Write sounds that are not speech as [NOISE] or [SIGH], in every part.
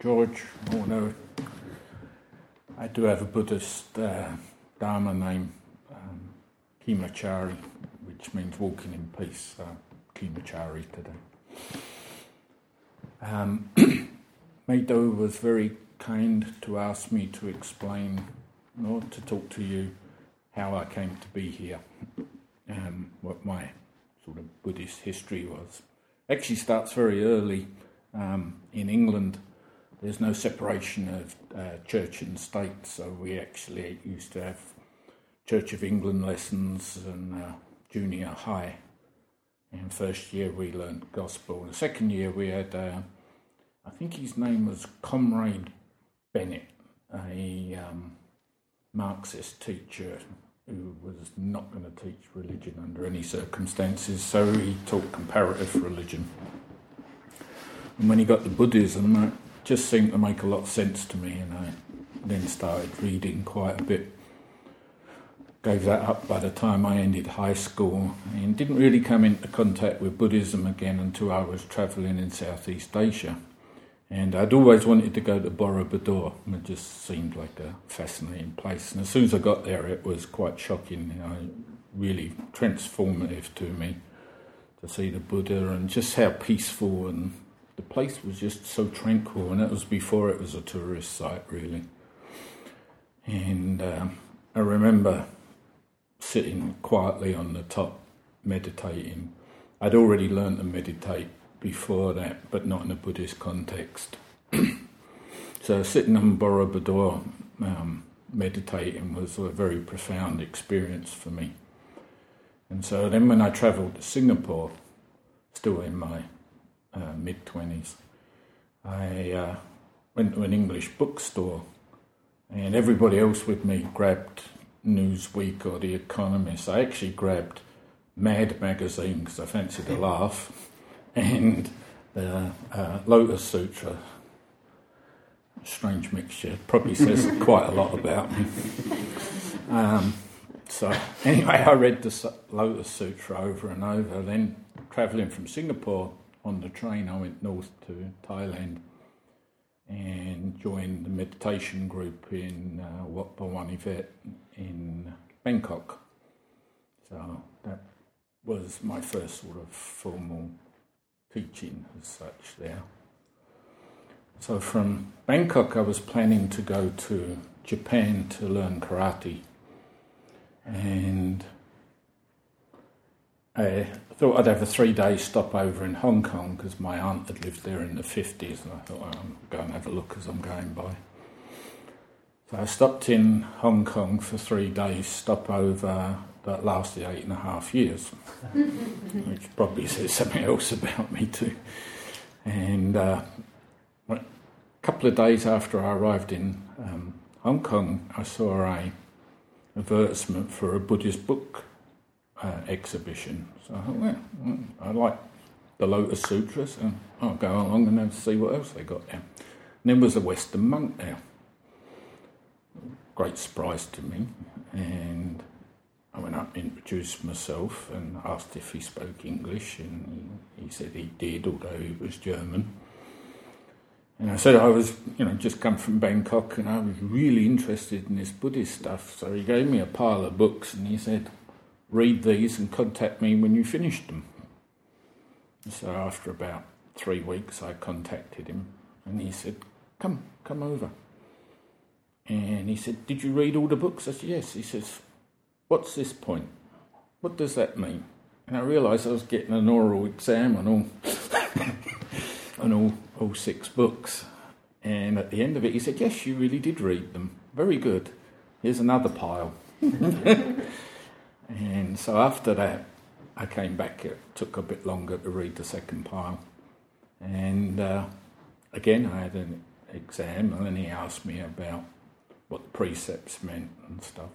George, although I do have a Buddhist uh, Dharma name, um, Kimachari, which means walking in peace, so Kimachari today. Um, [CLEARS THROAT] Meido was very kind to ask me to explain or to talk to you how I came to be here, um, what my sort of Buddhist history was. Actually, starts very early um, in England. There's no separation of uh, church and state, so we actually used to have Church of England lessons and uh, junior high. In first year, we learned gospel. In the second year, we had, uh, I think his name was Comrade Bennett, a um, Marxist teacher who was not going to teach religion under any circumstances, so he taught comparative religion. And when he got to Buddhism, it just seemed to make a lot of sense to me, and I then started reading quite a bit. Gave that up by the time I ended high school and didn't really come into contact with Buddhism again until I was travelling in Southeast Asia. And I'd always wanted to go to Borobudur. It just seemed like a fascinating place. And as soon as I got there, it was quite shocking, you know, really transformative to me to see the Buddha and just how peaceful and the place was just so tranquil. And it was before it was a tourist site, really. And um, I remember sitting quietly on the top, meditating. I'd already learned to meditate before that, but not in a Buddhist context. [CLEARS THROAT] so sitting on Borobudur, um, meditating was a very profound experience for me. And so then when I travelled to Singapore, still in my uh, mid 20s, I uh, went to an English bookstore and everybody else with me grabbed Newsweek or The Economist. I actually grabbed Mad magazine because I fancied a laugh [LAUGHS] and the uh, Lotus Sutra. Strange mixture, probably says [LAUGHS] quite a lot about me. Um, so, anyway, I read the Lotus Sutra over and over. Then, travelling from Singapore on the train, I went north to Thailand and joined the meditation group in uh, Wat Bhuwanivet in Bangkok. So, that was my first sort of formal teaching as such there. So from Bangkok, I was planning to go to Japan to learn karate. And I thought I'd have a three day stopover in Hong Kong because my aunt had lived there in the 50s, and I thought well, I'm going to have a look as I'm going by. So I stopped in Hong Kong for three days, stopover that lasted eight and a half years, [LAUGHS] which probably says something else about me too. And uh, a couple of days after I arrived in um, Hong Kong, I saw a advertisement for a Buddhist book uh, exhibition. So I thought, well, I like the Lotus Sutra, so I'll go along and see what else they got there. And there was a Western monk there. Great surprise to me, and I went up, and introduced myself, and asked if he spoke English, and he, he, said he did, although he was German. And I said I was, you know, just come from Bangkok, and I was really interested in this Buddhist stuff. So he gave me a pile of books, and he said, "Read these and contact me when you finished them." So after about three weeks, I contacted him, and he said, "Come, come over." And he said, Did you read all the books? I said, Yes. He says, what's this point? What does that mean? And I realised I was getting an oral exam on all [LAUGHS] on all, all six books. And at the end of it, he said, Yes, you really did read them. Very good. Here's another pile. [LAUGHS] and so after that, I came back. It took a bit longer to read the second pile. And uh, again, I had an exam, and then he asked me about what the precepts meant and stuff.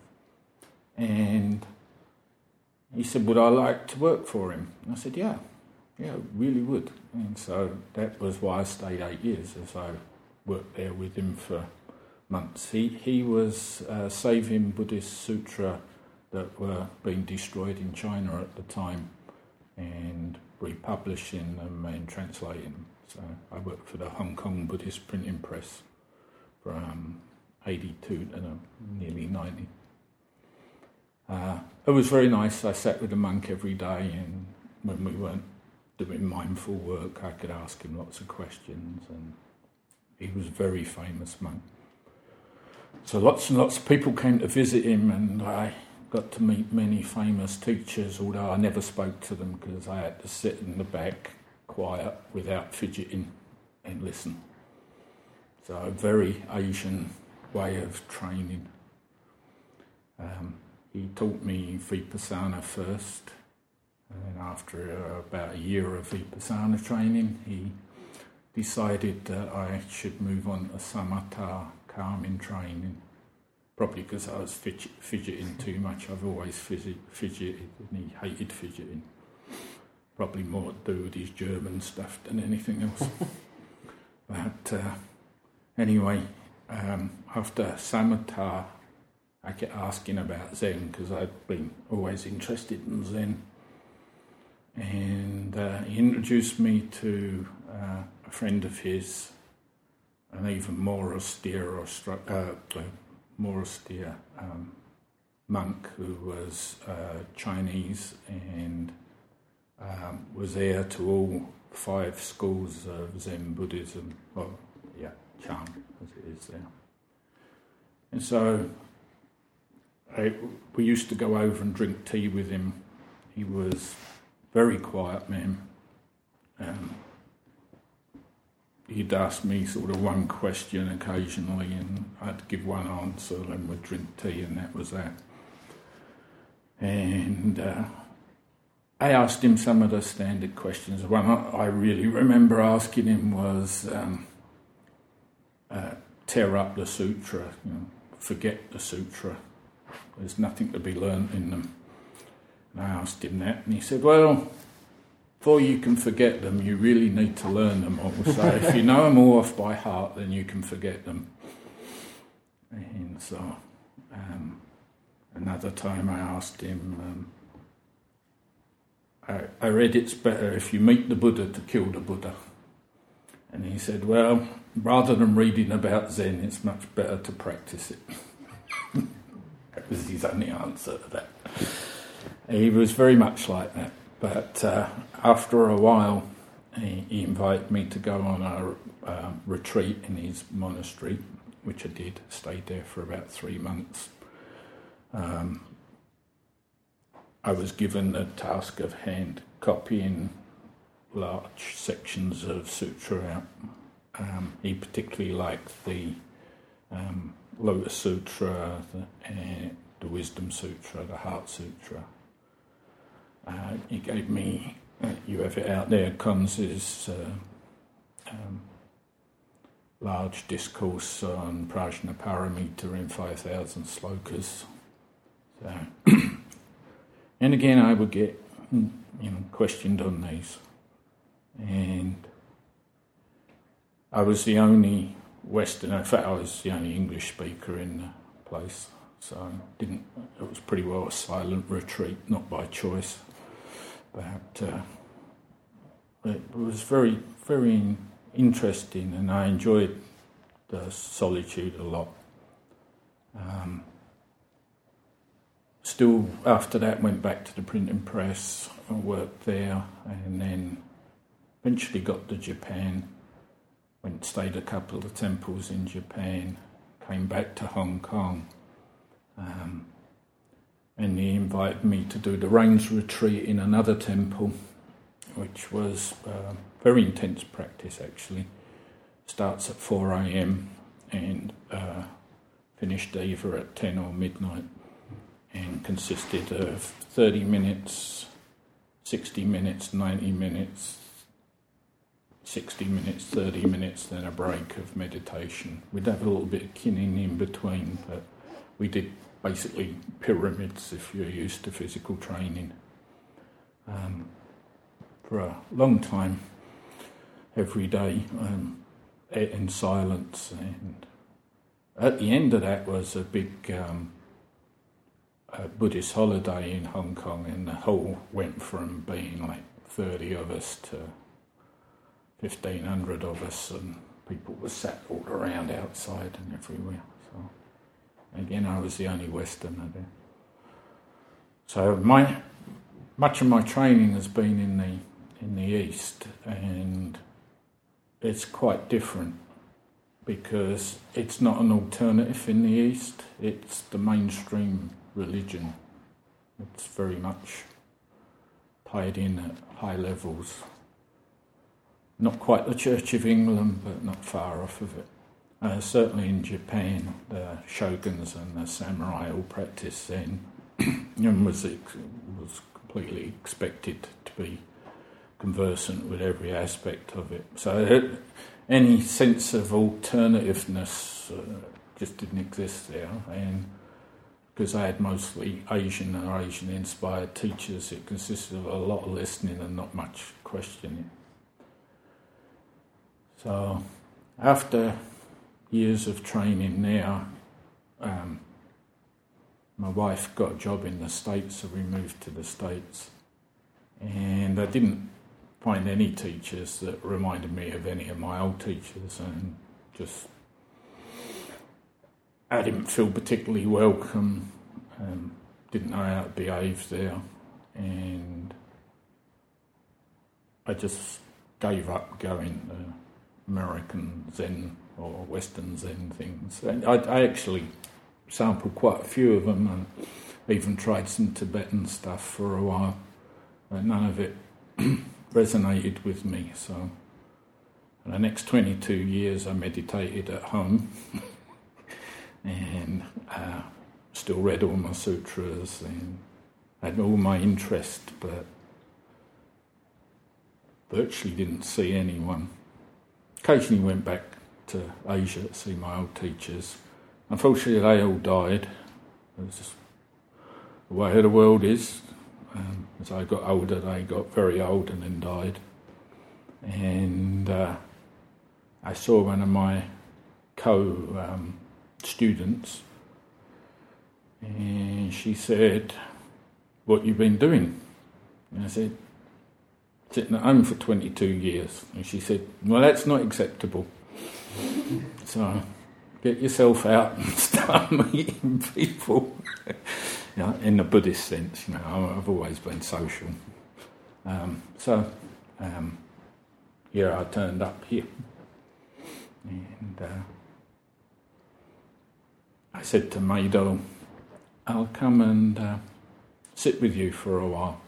And he said, Would I like to work for him? And I said, Yeah, yeah, really would. And so that was why I stayed eight years, as I worked there with him for months. He, he was uh, saving Buddhist sutra that were being destroyed in China at the time and republishing them and translating them. So I worked for the Hong Kong Buddhist printing press from 82 to nearly 90. Uh, it was very nice. I sat with the monk every day, and when we weren't doing mindful work, I could ask him lots of questions, and he was a very famous monk. So lots and lots of people came to visit him, and I got to meet many famous teachers, although I never spoke to them because I had to sit in the back quiet without fidgeting and listen. So a very Asian way of training. Um, he taught me Vipassana first, and then after about a year of Vipassana training, he decided that I should move on to Samatha calming training. Probably because I was fidget, fidgeting too much. I've always fidget, fidgeted, and he hated fidgeting. Probably more to do with his German stuff than anything else. [LAUGHS] but uh, anyway, um, after Samatha, I kept asking about Zen because I'd been always interested in Zen. And uh, he introduced me to uh, a friend of his, an even more austere, uh, more austere um, monk who was uh, Chinese and um, was heir to all five schools of Zen Buddhism. Well, yeah, Chan as it is there. And so I, we used to go over and drink tea with him. He was very quiet man. Um, he'd ask me sort of one question occasionally, and I'd give one answer, and we'd drink tea, and that was that. And uh, I asked him some of the standard questions. One I really remember asking him was um, uh, tear up the sutra, you know, forget the sutra. There's nothing to be learnt in them. And I asked him that, and he said, Well, before you can forget them, you really need to learn them all. So if you know them all off by heart, then you can forget them. And so um, another time I asked him, um, I, I read it's better if you meet the Buddha to kill the Buddha. And he said, Well, rather than reading about Zen, it's much better to practice it. [LAUGHS] that was his only answer to that. He was very much like that. But uh, after a while, he, he, invited me to go on a uh, retreat in his monastery, which I did. Stayed there for about three months. Um, I was given the task of hand copying large sections of sutra out. Um, he particularly liked the um, Lotus Sutra, the, uh, the Wisdom Sutra, the Heart Sutra. Uh, he gave me, uh, you have it out there, Conze's uh, um, large discourse on Prajnaparamita in 5,000 slokas. So [CLEARS THROAT] And again, I would get you know questioned on these, and I was the only Western. In fact, I was the only English speaker in the place, so didn't. It was pretty well a silent retreat, not by choice, but uh, it was very, very interesting, and I enjoyed the solitude a lot. Um, still after that went back to the printing press and worked there and then eventually got to Japan went stayed a couple of temples in Japan came back to Hong Kong um, and he invited me to do the rains retreat in another temple which was uh, very intense practice actually starts at 4 a.m and uh, finished either at 10 or midnight and consisted of 30 minutes, 60 minutes, 90 minutes, 60 minutes, 30 minutes, then a break of meditation. We'd have a little bit of kinhin in between, but we did basically pyramids if you're used to physical training. Um, for a long time, every day, um, in silence. And at the end of that was a big um, a Buddhist holiday in Hong Kong, and the whole went from being like 30 of us to 1500 of us, and people were sat all around outside and everywhere. So, again, I was the only Westerner there. So, my much of my training has been in the in the East, and it's quite different because it's not an alternative in the East, it's the mainstream religion. It's very much played in at high levels. Not quite the Church of England, but not far off of it. Uh, certainly in Japan, the shoguns and the samurai all practiced Zen [CLEARS THROAT] and was, was completely expected to be conversant with every aspect of it. So any sense of alternativeness uh, just didn't exist there. And because I had mostly Asian or Asian inspired teachers, it consisted of a lot of listening and not much questioning. So after years of training now, um, my wife got a job in the States, so we moved to the States. And I didn't find any teachers that reminded me of any of my old teachers, and just I didn't feel particularly welcome. Um, didn't know how to behave there, and I just gave up going to American Zen or Western Zen things. And I, I actually sampled quite a few of them, and even tried some Tibetan stuff for a while. But none of it [CLEARS THROAT] resonated with me. So, for the next 22 years, I meditated at home [LAUGHS] and uh, still read all my sutras and had all my interest, but virtually didn't see anyone. Occasionally went back to Asia to see my old teachers. Unfortunately, they all died. It's just the way the world is. Um, as I got older, they got very old and then died. And uh, I saw one of my co um, students, and she said, What you've been doing? And I said, Sitting at home for 22 years. And she said, Well, that's not acceptable. So get yourself out and [LAUGHS] start meeting people you know, in the Buddhist sense. You know, I've always been social. Um, so, um, I turned up here, and uh, I said to Meido, "I'll come and uh, sit with you for a while."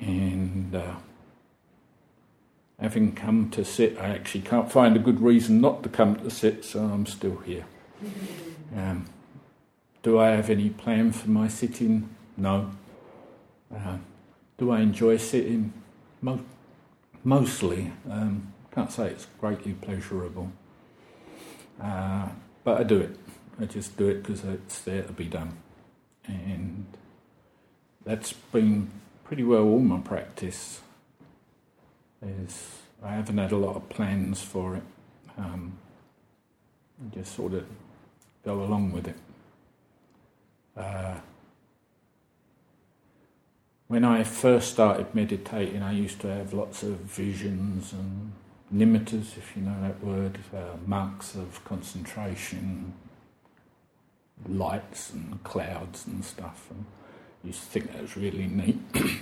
And uh, having come to sit, I actually can't find a good reason not to come to sit, so I'm still here. Um, do I have any plan for my sitting? No. Uh, do I enjoy sitting? Mo- mostly. Um, can't say it's greatly pleasurable. Uh, but I do it. I just do it because it's there to be done. And that's been pretty well all my practice. Is I haven't had a lot of plans for it. Um, just sort of go along with it. Uh, when I first started meditating, I used to have lots of visions and nimittas, if you know that word, uh, marks of concentration, lights and clouds and stuff. And used to think that was really neat. [COUGHS]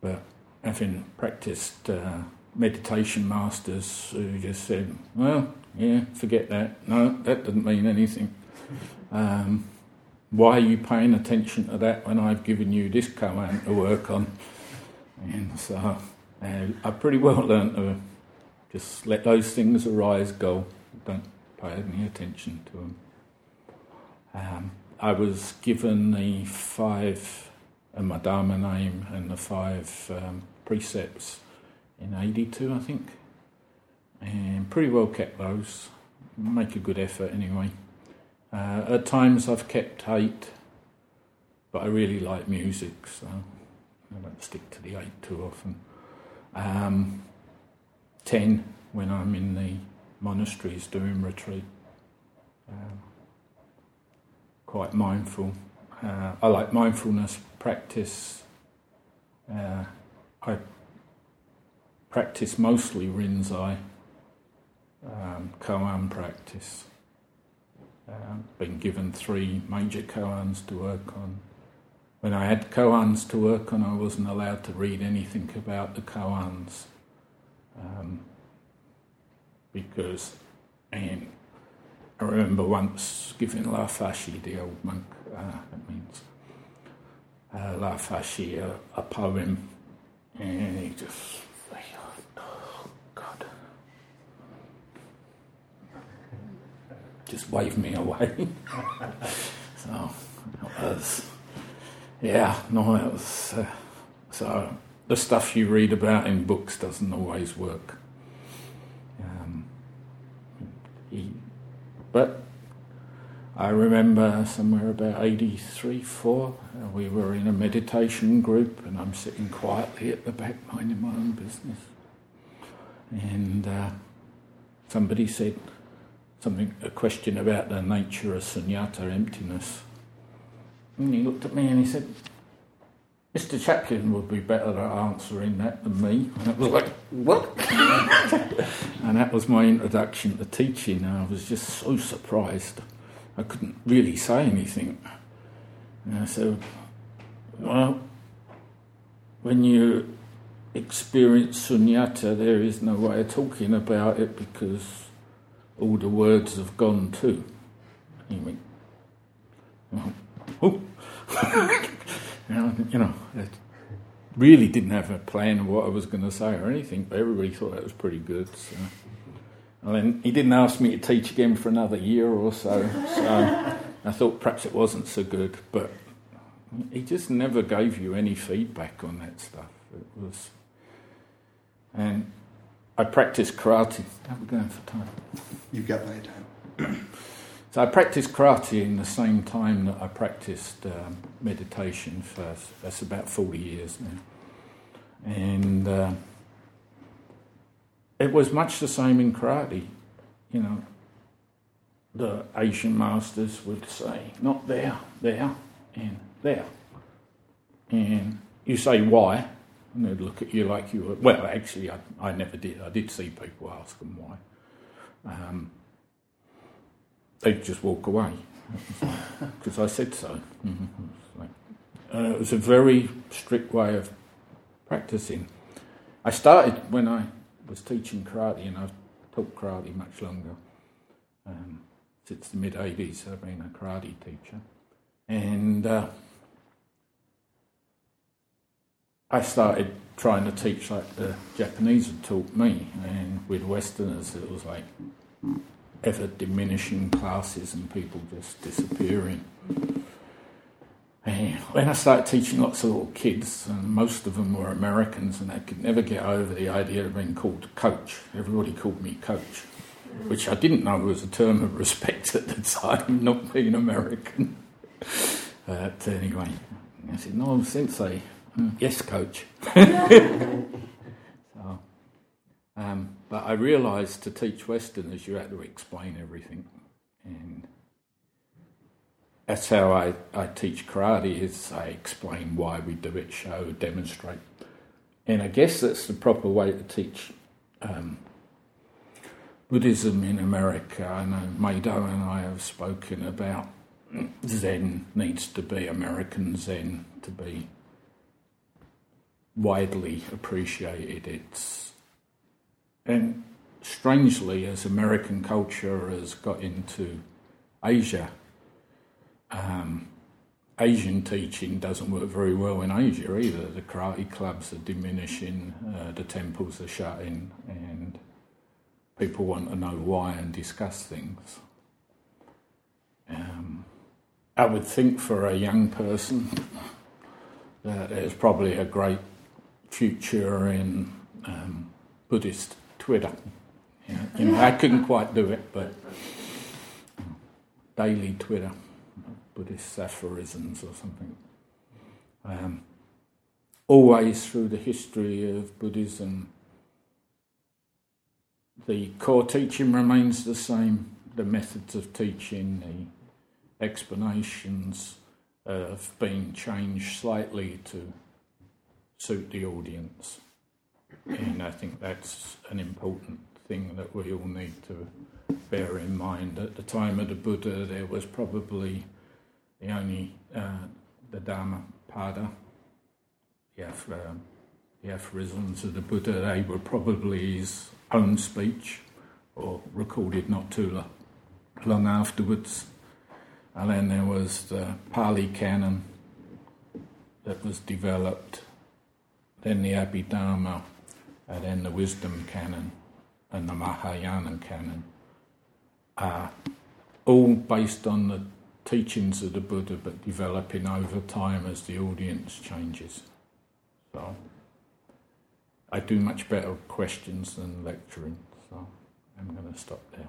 but having practiced uh, meditation masters who just said, well, yeah, forget that. No, that doesn't mean anything. [LAUGHS] Um, why are you paying attention to that when I've given you this command to work on? And so uh, I pretty well learned to just let those things arise, go, don't pay any attention to them. Um, I was given the five, uh, my Dharma name, and the five um, precepts in 82, I think, and pretty well kept those. Make a good effort anyway. Uh, at times I've kept eight, but I really like music, so I don't stick to the eight too often. Um, ten when I'm in the monasteries doing retreat. Um, quite mindful. Uh, I like mindfulness practice. Uh, I practice mostly Rinzai, um, koan practice. Uh, been given three major koans to work on. When I had koans to work on, I wasn't allowed to read anything about the koans um, because, and I remember once giving Lao Fashi, the old monk, uh, that means uh, Lao Fashi, a, a poem, and he just oh God, just waved me away. [LAUGHS] so it was, yeah, no, it was. Uh, so the stuff you read about in books doesn't always work. Um, he, but I remember somewhere about 83, 4, uh, we were in a meditation group and I'm sitting quietly at the back minding my own business. And uh, somebody said, something, a question about the nature of sunyata, emptiness. And he looked at me and he said, Mr. Chaplin would be better at answering that than me. And it was like, what? [LAUGHS] and that was my introduction to teaching. And I was just so surprised. I couldn't really say anything. And I said, well, when you experience sunyata, there is no way of talking about it because all the words have gone too. He went, oh, you know, I really didn't have a plan of what I was going to say or anything, but everybody thought that was pretty good. So. And then he didn't ask me to teach again for another year or so, so I thought perhaps it wasn't so good, but he just never gave you any feedback on that stuff. It was, and I practiced karate. How are we going for time? You've got plenty of time. [CLEARS THROAT] so I practiced karate in the same time that I practiced um, meditation for that's about forty years now, and uh, it was much the same in karate. You know, the Asian masters would say, "Not there, there, and there," and you say why and they'd look at you like you were. Well, actually, I, I never did. I did see people ask them why. Um, they'd just walk away [LAUGHS] because I said so. Mm-hmm. Uh, it was a very strict way of practicing. I started when I was teaching karate, and I've taught karate much longer. Um, since the mid 80s, I've been a karate teacher. And uh, I started trying to teach like the Japanese had taught me, and with Westerners it was like ever diminishing classes and people just disappearing. When I started teaching lots of little kids, and most of them were Americans, and they could never get over the idea of being called coach. Everybody called me coach, which I didn't know was a term of respect [LAUGHS] at the time, not being American. But anyway, I said, no, sensei. Mm. Yes, coach. [LAUGHS] so, um, but I realised to teach Westerners you had to explain everything, and that's how I, I teach karate. Is I explain why we do it, show, demonstrate, and I guess that's the proper way to teach um, Buddhism in America. I know Meido and I have spoken about Zen needs to be American Zen to be widely appreciated. It's and strangely, as American culture has got into Asia, um, Asian teaching doesn't work very well in Asia either. The karate clubs are diminishing, uh, the temples are shutting, and people want to know why and discuss things. Um, I would think for a young person that it's probably a great future in um, Buddhist Twitter. You know, I couldn't quite do it, but daily Twitter, Buddhist aphorisms or something. Um, always through the history of Buddhism, the core teaching remains the same. The methods of teaching, the explanations have been changed slightly to suit the audience. and I think that's an important thing that we all need to bear in mind. At the time of the Buddha, there was probably the only uh, the Dhammapada, the, um, the aphorisms of the Buddha. They were probably his own speech or recorded not too long afterwards. And then there was the Pali Canon that was developed, then the Abhidharma, and then the Wisdom Canon and the Mahayana Canon, uh, all based on the teachings of the Buddha but developing over time as the audience changes. So I do much better questions than lecturing, so I'm going to stop there.